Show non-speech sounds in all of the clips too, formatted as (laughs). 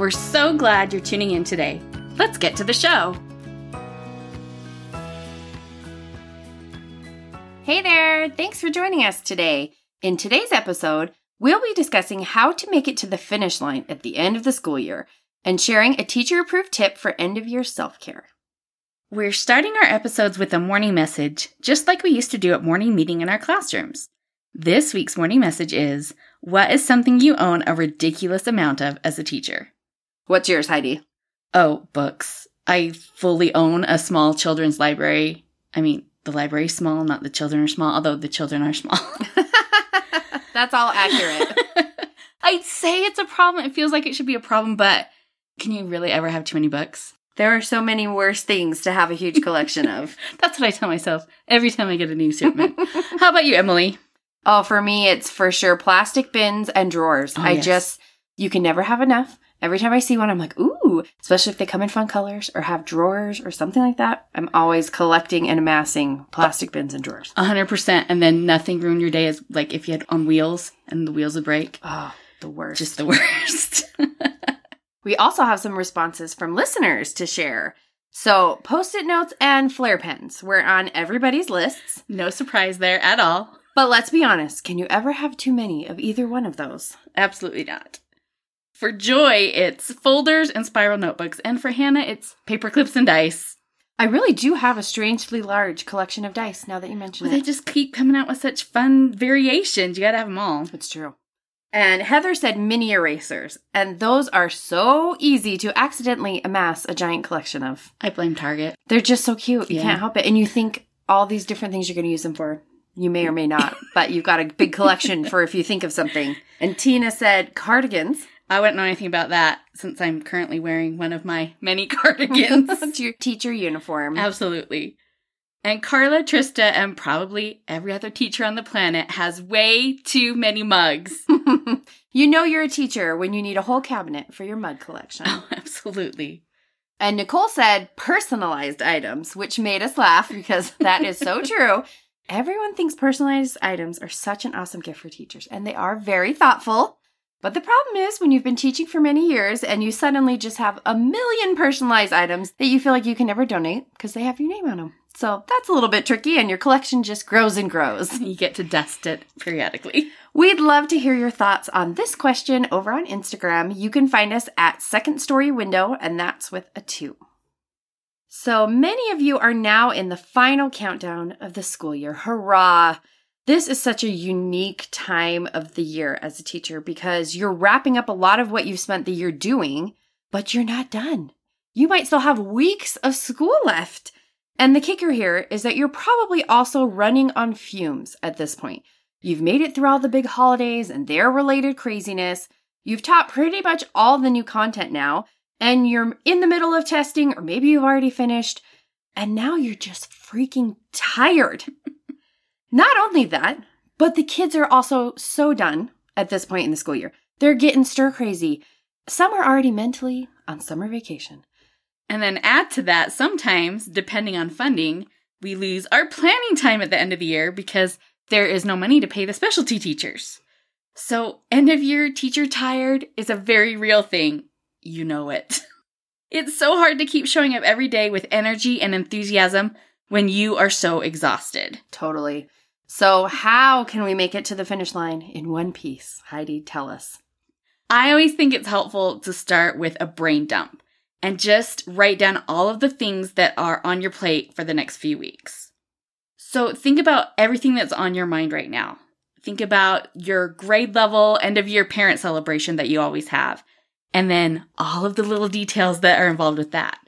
We're so glad you're tuning in today. Let's get to the show. Hey there! Thanks for joining us today. In today's episode, we'll be discussing how to make it to the finish line at the end of the school year and sharing a teacher approved tip for end of year self care. We're starting our episodes with a morning message, just like we used to do at morning meeting in our classrooms. This week's morning message is What is something you own a ridiculous amount of as a teacher? What's yours, Heidi? Oh, books. I fully own a small children's library. I mean, the library's small, not the children are small, although the children are small. (laughs) That's all accurate. (laughs) I'd say it's a problem. It feels like it should be a problem, but can you really ever have too many books? There are so many worse things to have a huge (laughs) collection of. That's what I tell myself every time I get a new shipment. How about you, Emily? Oh, for me, it's for sure plastic bins and drawers. Oh, I yes. just, you can never have enough. Every time I see one, I'm like, ooh, especially if they come in fun colors or have drawers or something like that. I'm always collecting and amassing plastic bins and drawers. Hundred percent, and then nothing ruined your day is like if you had on wheels and the wheels would break. Oh, the worst. Just the worst. (laughs) we also have some responses from listeners to share. So, post it notes and Flair pens. We're on everybody's lists. no surprise there at all. But let's be honest, can you ever have too many of either one of those? Absolutely not. For Joy, it's folders and spiral notebooks, and for Hannah, it's paper clips and dice. I really do have a strangely large collection of dice now that you mention Well, they just keep coming out with such fun variations. You gotta have them all. It's true. And Heather said mini erasers, and those are so easy to accidentally amass a giant collection of. I blame Target. They're just so cute. You Yeah. can't help it. And you think all these different things you're going to use them for. You may or may not, (laughs) but you've got a big collection for if you think of something. And Tina said cardigans. I wouldn't know anything about that since I'm currently wearing one of my many (laughs) cardigans. It's (laughs) your teacher uniform. Absolutely. And Carla, Trista, and probably every other teacher on the planet has way too many mugs. (laughs) you know you're a teacher when you need a whole cabinet for your mug collection. Oh, absolutely. And Nicole said personalized items, which made us laugh because that is so true. Everyone thinks personalized items are such an awesome gift for teachers, and they are very thoughtful. But the problem is when you've been teaching for many years and you suddenly just have a million personalized items that you feel like you can never donate because they have your name on them. So that's a little bit tricky, and your collection just grows and grows. (laughs) You get to dust it periodically. We'd love to hear your thoughts on this question over on Instagram. You can find us at Second Story Window, and that's with a two. So many of you are now in the final countdown of the school year. Hurrah! This is such a unique time of the year as a teacher because you're wrapping up a lot of what you've spent the year doing, but you're not done. You might still have weeks of school left. And the kicker here is that you're probably also running on fumes at this point. You've made it through all the big holidays and their related craziness. You've taught pretty much all the new content now, and you're in the middle of testing, or maybe you've already finished, and now you're just freaking tired. (laughs) Not only that, but the kids are also so done at this point in the school year. They're getting stir crazy. Some are already mentally on summer vacation. And then add to that, sometimes, depending on funding, we lose our planning time at the end of the year because there is no money to pay the specialty teachers. So, end of year teacher tired is a very real thing. You know it. (laughs) It's so hard to keep showing up every day with energy and enthusiasm when you are so exhausted. Totally. So, how can we make it to the finish line in one piece? Heidi, tell us. I always think it's helpful to start with a brain dump and just write down all of the things that are on your plate for the next few weeks. So think about everything that's on your mind right now. Think about your grade level end of year parent celebration that you always have, and then all of the little details that are involved with that.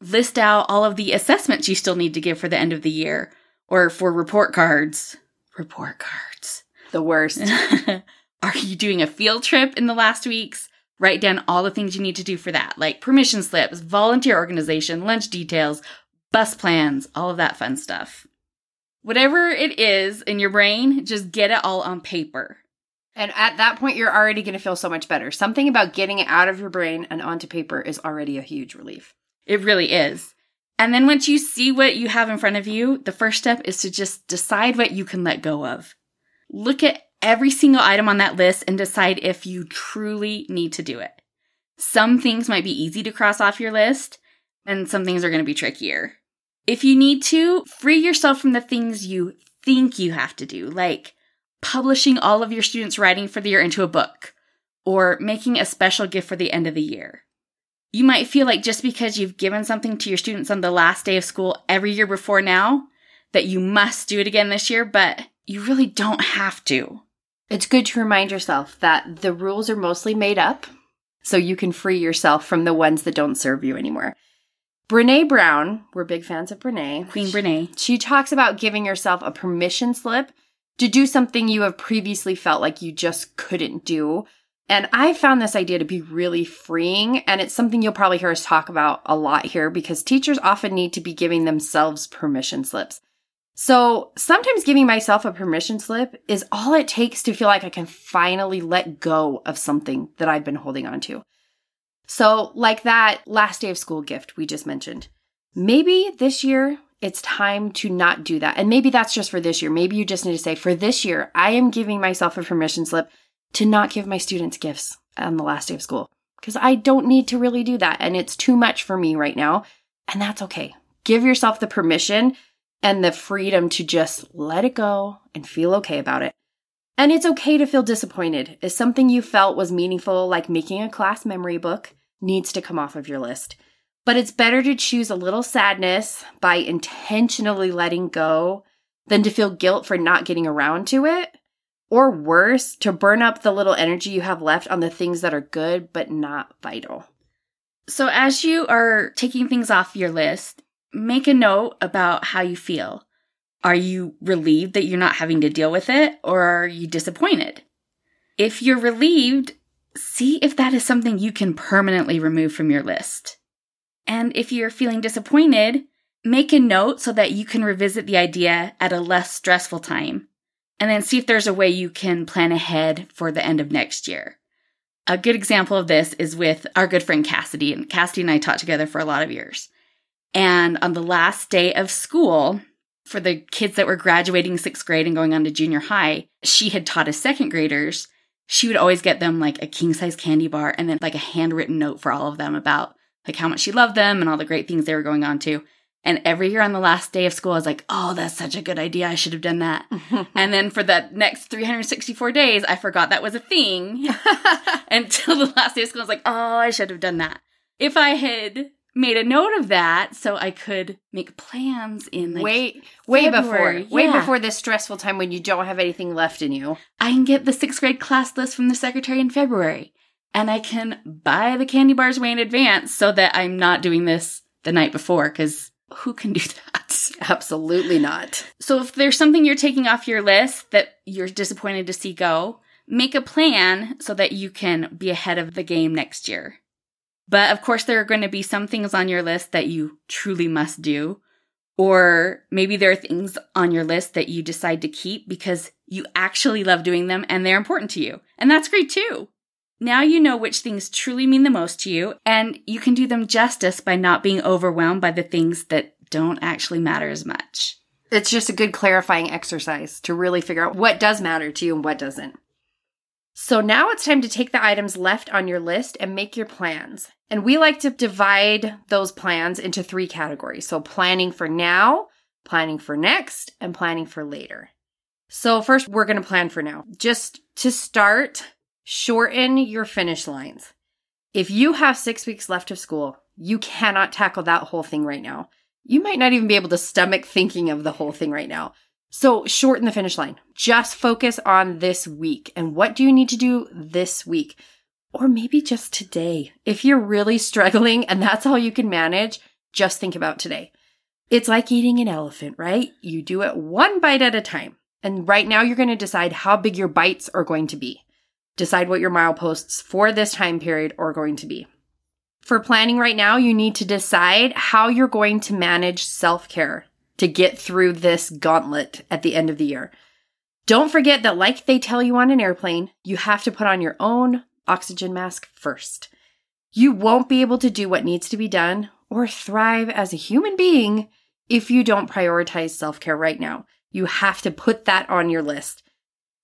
List out all of the assessments you still need to give for the end of the year or for report cards. Report cards. The worst. (laughs) Are you doing a field trip in the last weeks? Write down all the things you need to do for that, like permission slips, volunteer organization, lunch details, bus plans, all of that fun stuff. Whatever it is in your brain, just get it all on paper. And at that point, you're already going to feel so much better. Something about getting it out of your brain and onto paper is already a huge relief. It really is. And then once you see what you have in front of you, the first step is to just decide what you can let go of. Look at every single item on that list and decide if you truly need to do it. Some things might be easy to cross off your list, and some things are going to be trickier. If you need to, free yourself from the things you think you have to do, like publishing all of your students' writing for the year into a book, or making a special gift for the end of the year. You might feel like just because you've given something to your students on the last day of school every year before now, that you must do it again this year, but you really don't have to. It's good to remind yourself that the rules are mostly made up, so you can free yourself from the ones that don't serve you anymore. Brene Brown, we're big fans of Brene. Queen Brene. She talks about giving yourself a permission slip to do something you have previously felt like you just couldn't do. And I found this idea to be really freeing. And it's something you'll probably hear us talk about a lot here because teachers often need to be giving themselves permission slips. So sometimes giving myself a permission slip is all it takes to feel like I can finally let go of something that I've been holding on to. So, like that last day of school gift we just mentioned, maybe this year it's time to not do that. And maybe that's just for this year. Maybe you just need to say, for this year, I am giving myself a permission slip to not give my students gifts on the last day of school because I don't need to really do that. And it's too much for me right now. And that's okay. Give yourself the permission and the freedom to just let it go and feel okay about it. And it's okay to feel disappointed if something you felt was meaningful, like making a class memory book, needs to come off of your list. But it's better to choose a little sadness by intentionally letting go than to feel guilt for not getting around to it. Or worse, to burn up the little energy you have left on the things that are good but not vital. So, as you are taking things off your list, make a note about how you feel. Are you relieved that you're not having to deal with it, or are you disappointed? If you're relieved, see if that is something you can permanently remove from your list. And if you're feeling disappointed, make a note so that you can revisit the idea at a less stressful time. And then see if there's a way you can plan ahead for the end of next year. A good example of this is with our good friend Cassidy. And Cassidy and I taught together for a lot of years. And on the last day of school, for the kids that were graduating sixth grade and going on to junior high, she had taught as second graders she would always get them like a king size candy bar and then like a handwritten note for all of them about like how much she loved them and all the great things they were going on to. And every year on the last day of school, I was like, oh, that's such a good idea. I should have done that. (laughs) and then for the next 364 days, I forgot that was a thing (laughs) (laughs) until the last day of school. I was like, oh, I should have done that. If I had made a note of that so I could make plans in like way way before way before this stressful time when you don't have anything left in you. I can get the sixth grade class list from the secretary in February. And I can buy the candy bars way in advance so that I'm not doing this the night before because who can do that? (laughs) Absolutely not. So if there's something you're taking off your list that you're disappointed to see go, make a plan so that you can be ahead of the game next year. But of course, there are going to be some things on your list that you truly must do. Or maybe there are things on your list that you decide to keep because you actually love doing them and they're important to you. And that's great too. Now you know which things truly mean the most to you, and you can do them justice by not being overwhelmed by the things that don't actually matter as much. It's just a good clarifying exercise to really figure out what does matter to you and what doesn't. So now it's time to take the items left on your list and make your plans. And we like to divide those plans into three categories. So planning for now, planning for next, and planning for later. So first, we're going to plan for now. Just to start, shorten your finish lines. If you have six weeks left of school, you cannot tackle that whole thing right now. You might not even be able to stomach thinking of the whole thing right now. So shorten the finish line. Just focus on this week and what do you need to do this week? Or maybe just today. If you're really (laughs) struggling and that's all you can manage, just think about today. It's like eating an elephant, right? You do it one bite at a time. And right now you're going to decide how big your bites are going to be. Decide what your mileposts for this time period are going to be. For planning right now, you need to decide how you're going to manage self care to get through this gauntlet at the end of the year. Don't forget that, like they tell you on an airplane, you have to put on your own oxygen mask first. You won't be able to do what needs to be done or thrive as a human being if you don't prioritize self care right now. You have to put that on your list.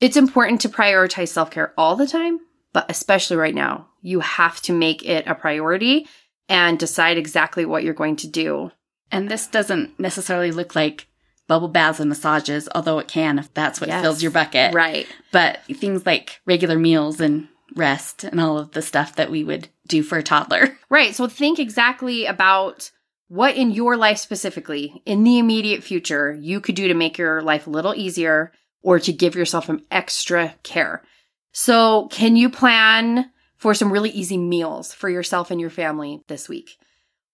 It's important to prioritize self care all the time, but especially right now, you have to make it a priority and decide exactly what you're going to do. And this doesn't necessarily look like bubble baths and massages, although it can if that's what Yes. fills your bucket. Right. But things like regular meals and rest and all of the stuff that we would do for a toddler. (laughs) Right. So think exactly about what in your life specifically, in the immediate future, you could do to make your life a little easier or to give yourself some extra care. So, can you plan for some really easy meals for yourself and your family this week?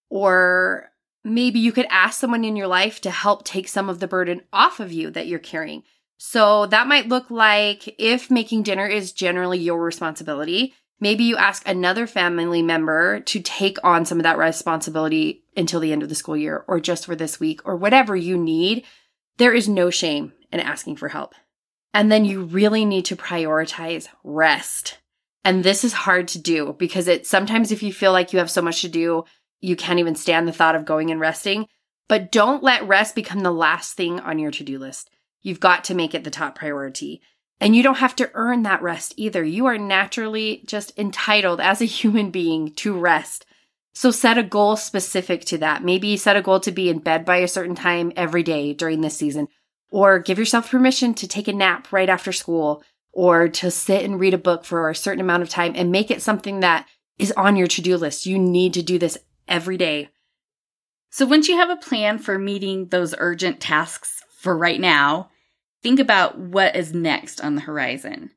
Or maybe you could ask someone in your life to help take some of the burden off of you that you're carrying. So, that might look like if making dinner is generally your responsibility, maybe you ask another family member to take on some of that responsibility until the end of the school year or just for this week or whatever you need. There is no shame in asking for help. And then you really need to prioritize rest. And this is hard to do because it sometimes if you feel like you have so much to do, you can't even stand the thought of going and resting. But don't let rest become the last thing on your to-do list. You've got to make it the top priority. And you don't have to earn that rest either. You are naturally just entitled as a (laughs) human being to rest. So set a goal specific to that. Maybe set a goal to be in bed by a certain time every day during this season, or give yourself permission to take a nap right after school, or to sit and read a book for a certain amount of time and make it something that is on your to do list. You need to do this every day. So once you have a plan for meeting those urgent tasks for right now, think about what is next on the horizon.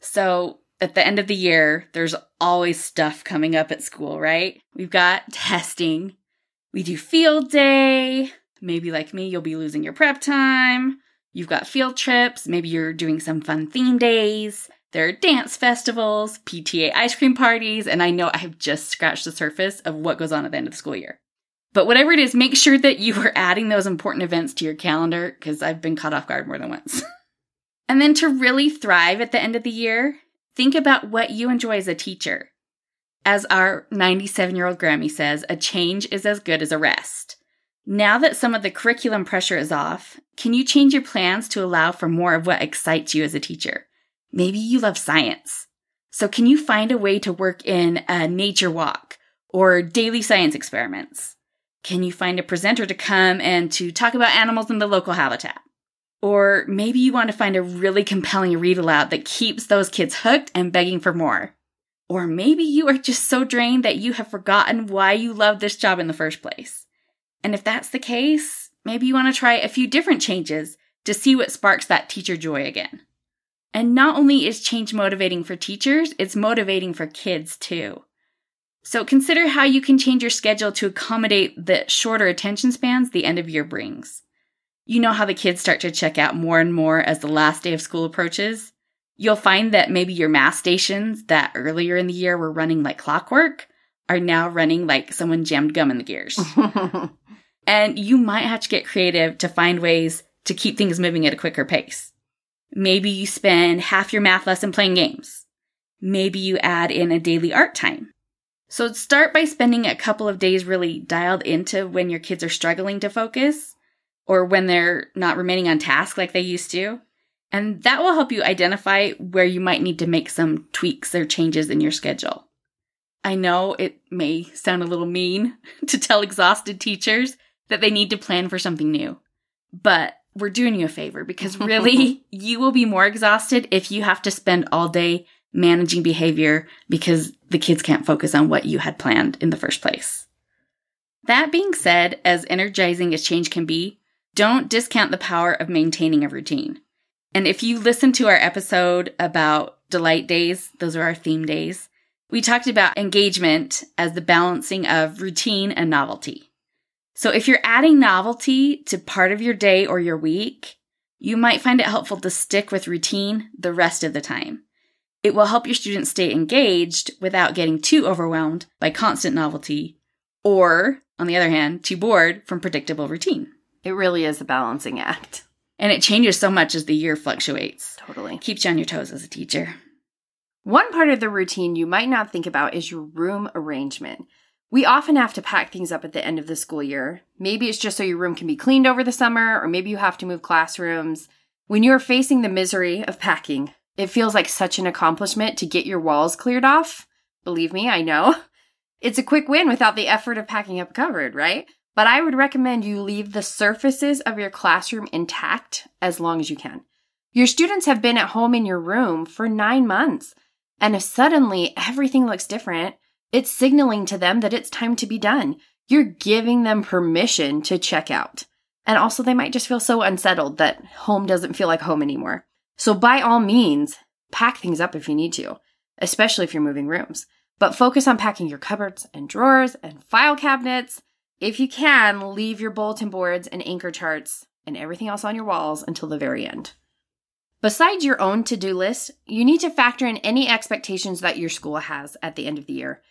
So at the end of the year, there's always stuff coming up at school, right? We've got (laughs) testing. We do field day. Maybe like me, you'll be losing your prep time. You've got field trips. Maybe you're doing some fun theme days. There are dance festivals, PTA ice cream parties, and I know I have just scratched the surface of what goes on at the end of the school year. But whatever it is, make sure that you are adding those important events to your calendar because I've been caught off guard more than once. (laughs) and then to really thrive at the end of the year, think about what you enjoy as a teacher. As our 97 year old Grammy says, a change is as good as a rest. Now that some of the curriculum pressure is off, can you change your plans to allow for more of what excites you as a teacher? Maybe you love science. So, can you find a way to work in a nature walk or daily science experiments? Can you find a presenter to come and to talk about animals in the local habitat? Or maybe you want to find a really compelling read aloud that keeps those kids hooked and begging for more. Or maybe you are just so drained that you have forgotten why you love this job in the first place. And if that's the case, maybe you want to try a few different changes to see what sparks that teacher joy again. And not only is change motivating for teachers, it's motivating for kids too. So consider how you can change your schedule to accommodate the shorter attention spans the end of year brings. You know how the kids start to check out more and more as the last day of school approaches? You'll find that maybe your math stations that earlier in the year were running like clockwork are now running like someone jammed gum in the gears. (laughs) and you might have to get creative to find ways to keep things moving at a quicker pace. Maybe you spend half your math lesson playing games. Maybe you add in a daily art time. So start by spending a couple of days really dialed into when your kids are struggling to focus or when they're not remaining on task like they used to. And that will help you identify where you might need to make some tweaks or changes in your schedule. I know it may sound a little mean (laughs) to tell exhausted teachers that they need to plan for something new, but we're doing you a favor because (laughs) really you will be more exhausted if you have to spend all day managing behavior because the kids can't focus on what you had planned in the first place. That being said, as energizing as change can be, don't discount the power of maintaining a routine. And if you listen to our episode about delight days, those are our theme days, we talked about engagement as the balancing of routine and novelty. So if you're adding novelty to part of your day or your week, you might find it helpful to stick with routine the rest of the time. It will help your students stay engaged without getting too overwhelmed by constant novelty or, on the other hand, too bored from predictable routine. It really is a balancing act. And it changes so much as the year fluctuates. Totally. Keeps you on your toes as a teacher. One part of the routine you might not think about is your room arrangement. We often have to pack things up at the end of the school year. Maybe it's just so your room can be cleaned over the summer, or maybe you have to move classrooms. When you're facing the misery of packing, it feels like such an accomplishment to get your walls cleared off. Believe me, I know. (laughs) It's a quick win without the effort of packing up a cupboard, right? But I would recommend you leave the surfaces of your classroom intact as long as you can. Your students have been at home in your room for nine months. And if suddenly everything looks different, it's signaling to them that it's time to be done. You're giving them permission to check out. And also, they might just feel so unsettled that home doesn't feel like home anymore. So, by all means, pack things up if you need to, especially if you're moving rooms. But focus on packing your cupboards and drawers and file cabinets. If you can, leave your bulletin boards and anchor charts and everything else on your walls until the very end. Besides your own to do list, you need to factor in any expectations that your school has at the end of the year.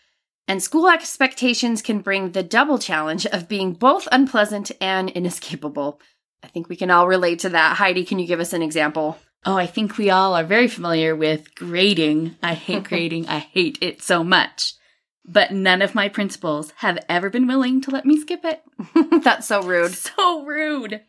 And school expectations can bring the double challenge of being both unpleasant and inescapable. I think we can all relate to that. Heidi, can you give us an example? Oh, I think we all are very familiar with grading. I hate (laughs) grading. I hate it so much. But none of my principals have ever been willing to let me skip it. (laughs) That's so rude. (laughs) So rude.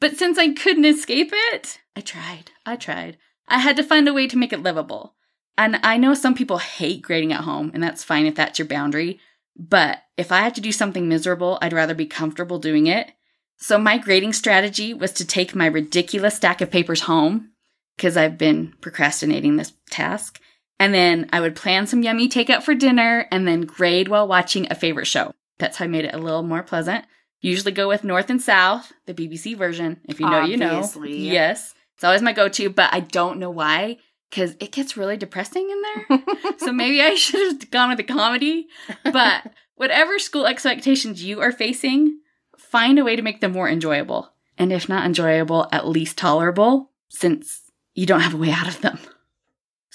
But since I couldn't escape it, I tried. I tried. I had to find a way to make it livable. And I know some people hate grading at home, and that's fine if that's your boundary. But if I had to do something miserable, I'd rather be comfortable doing it. So my grading strategy was to take my ridiculous stack of papers home because I've been procrastinating this task. And then I would plan some yummy takeout for dinner and then grade while watching a favorite show. That's how I made it a little more pleasant. Usually go with North and South, the BBC version. If you know, Obviously. you know. Yes. It's always my go to, but I don't know why because it gets really depressing in there. (laughs) so maybe I should have gone with the comedy. But whatever school expectations you are facing, find a way to make them more enjoyable. And if not enjoyable, at least tolerable, since you don't have a way out of them.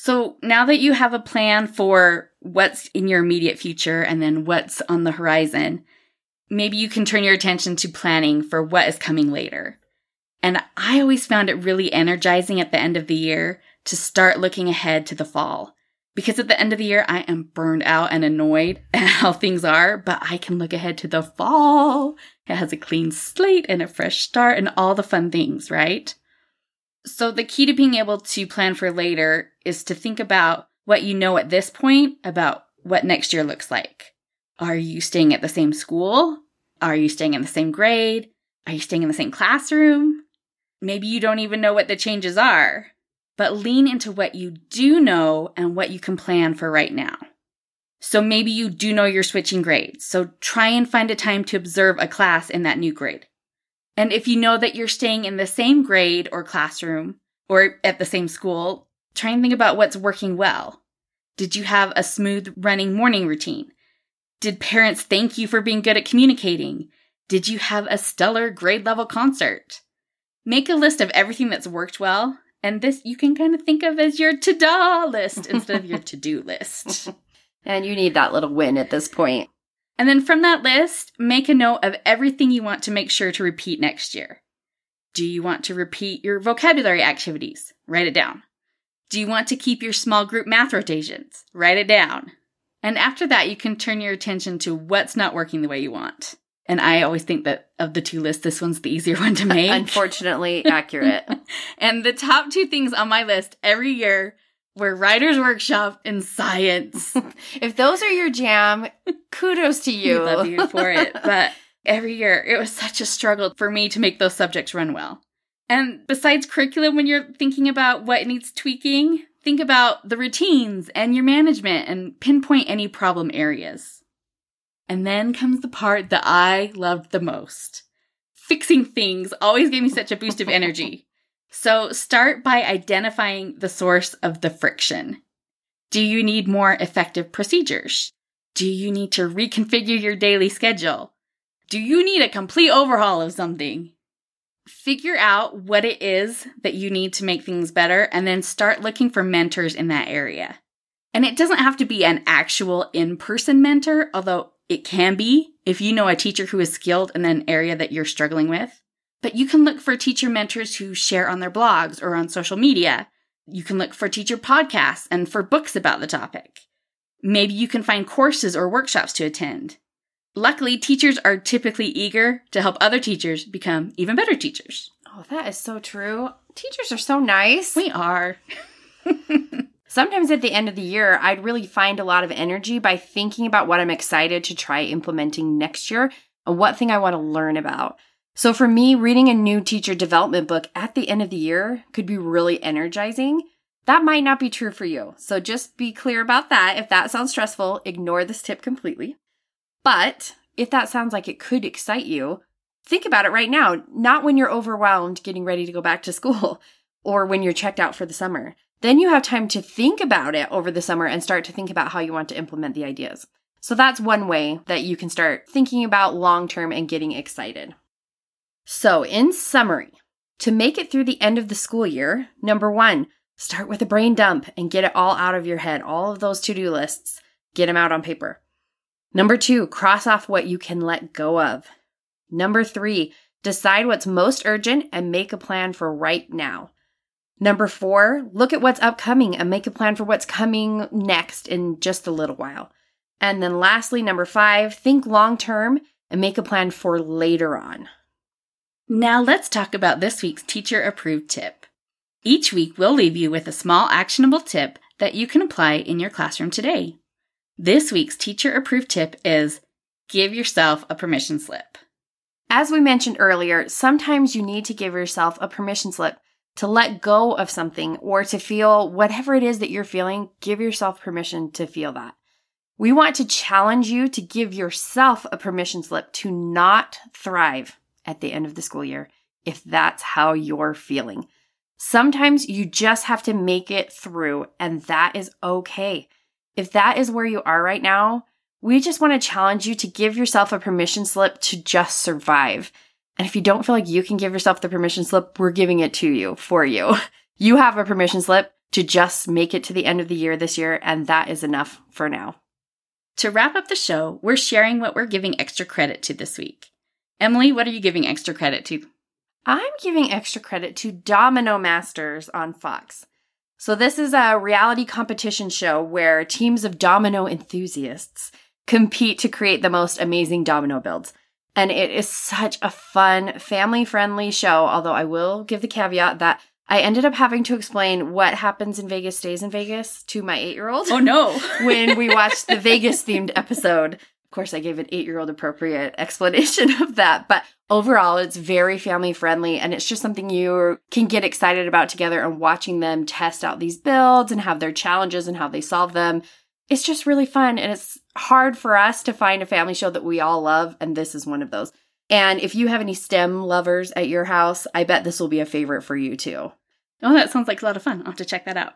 So now that you have a plan for what's in your immediate future and then what's on the horizon, maybe you can turn your attention to planning for what is coming later. And I always found it really energizing at the end of the year to start looking ahead to the fall. Because at the end of the year, I am burned out and annoyed (laughs) at how things are, but I can look ahead to the fall. It has a clean slate and a fresh start and all the fun things, right? So the key to being able to plan for later is to think about what you know at this point about what next year looks like. Are you staying at the same school? Are you staying in the same grade? Are you staying in the same classroom? Maybe you don't even know what the changes are, but lean into what you do know and what you can plan for right now. So maybe you do know you're switching grades, so try and find a time to observe a class in that new grade. And if you know that you're staying in the same grade or classroom or at the same school, try and think about what's working well. Did you have a smooth running morning routine? Did parents thank you for being good at communicating? Did you have a stellar grade level concert? Make a list of everything that's worked well, and this you can kind of think of as your to da list (laughs) instead of your to do list. (laughs) And you need that little win at this point. And then from that list, make a note of everything you want to make sure to repeat next year. Do you want to repeat your vocabulary activities? Write it down. Do you want to keep your small group math rotations? Write it down. And after that, you can turn your attention to what's not working the way you want. And I always think that of the two lists, this one's the easier (laughs) one to (laughs) make. Unfortunately, (laughs) accurate. and the top two things on my list every year were writer's workshop and science. if those are your jam, kudos to you. We love you for it. But every year, it was such a struggle for me to make those subjects run well. And besides curriculum, when you're thinking about what needs tweaking, think about the routines and your management and pinpoint any problem areas. And then comes the part that I loved the most. Fixing things always gave me such a boost of energy. So start by identifying the source of the friction. Do you need more effective procedures? Do you need to reconfigure your daily schedule? Do you need a complete overhaul of something? Figure out what it is that you need to make things better and then start looking for mentors in that area. And it doesn't have to be an actual in person mentor, although it can be if you know a teacher who is skilled in an area that you're struggling with. But you can look for teacher mentors who share on their blogs or on social media. You can look for teacher podcasts and for books about the topic. Maybe you can find courses or workshops to attend. Luckily, teachers are typically eager to help other teachers become even better teachers. Oh, that is so true. Teachers are so nice. We are. (laughs) Sometimes at the end of the year, I'd really find a lot of energy by thinking about what I'm excited to try implementing next year and what thing I want to learn about. So for me, reading a new teacher development book at the end of the year could be really energizing. That might not be true for you. So just be clear about that. If that sounds stressful, ignore this tip completely. But if that sounds like it could excite you, think about it right now, not when you're overwhelmed getting ready to go back to school (laughs) or when you're checked out for the summer. Then you have time to think about it over the summer and start to think about how you want to implement the ideas. So that's one way that you can start thinking about long term and getting excited. So, in summary, to make it through the end of the school year, number one, start with a brain dump and get it all out of your head. All of those to do lists, get them out on paper. Number two, cross off what you can let go of. Number three, decide what's most urgent and make a plan for right now. Number four, look at what's upcoming and make a plan for what's coming next in just a little while. And then lastly, number five, think long term and make a plan for later on. Now let's talk about this week's teacher approved tip. Each week, we'll leave you with a small actionable tip that you can apply in your classroom today. This week's teacher approved tip is give yourself a permission slip. As we mentioned earlier, sometimes you need to give yourself a permission slip to let go of something or to feel whatever it is that you're feeling. Give yourself permission to feel that. We want to challenge you to give yourself a permission slip to not thrive at the end of the school year if that's how you're feeling. Sometimes you just have to make it through, and that is okay. If that is where you are right now, we just want to challenge you to give yourself a permission slip to just survive. And if you don't feel like you can give yourself the permission slip, we're giving it to you for you. (laughs) You have a permission slip to just make it to the end of the year this year, and that is enough for now. To wrap up the show, we're sharing what we're giving extra credit to this week. Emily, what are you giving extra credit to? I'm giving extra credit to Domino Masters on Fox. So, this is a reality competition show where teams of domino enthusiasts compete to create the most amazing domino builds. And it is such a fun, family friendly show. Although I will give the caveat that I ended up having to explain what happens in Vegas stays in Vegas to my eight year old. Oh, no. (laughs) when we watched the Vegas themed episode. Of course, I gave an eight year old appropriate (laughs) explanation of that. But overall, it's very family friendly and it's just something you can get excited about together and watching them test out these builds and have their challenges and how they solve them. It's just really fun and it's hard for us to find a family show that we all love. And this is one of those. And if you have any STEM lovers at your house, I bet this will be a favorite for you too. Oh, that sounds like a lot of fun. I'll have to check that out.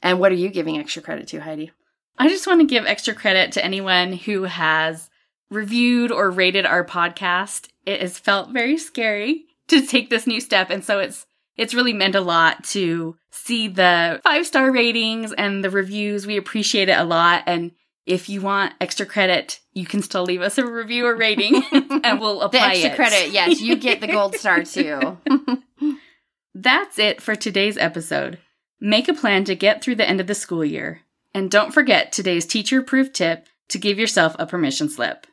And what are you giving extra credit to, Heidi? I just want to give extra credit to anyone who has reviewed or rated our podcast. It has felt very scary to take this new step. And so it's it's really meant a lot to see the five star ratings and the reviews. We appreciate it a lot. And if you want extra credit, you can still leave us a review or rating (laughs) and we'll apply the extra it. credit, yes, you get the gold star (laughs) too. That's it for today's episode. Make a plan to get through the end of the school year. And don't forget today's teacher approved tip to give yourself a permission slip.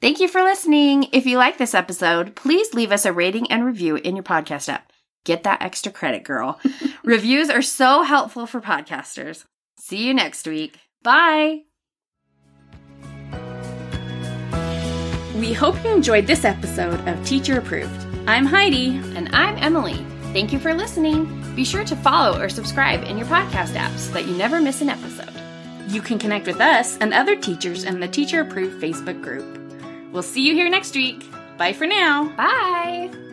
Thank you for listening. If you like this episode, please leave us a rating and review in your podcast app. Get that extra credit, girl. (laughs) Reviews are so helpful for podcasters. See you next week. Bye. We hope you enjoyed this episode of Teacher Approved. I'm Heidi. And I'm Emily. Thank you for listening. Be sure to follow or subscribe in your podcast app so that you never miss an episode. You can connect with us and other teachers in the Teacher Approved Facebook group. We'll see you here next week. Bye for now. Bye.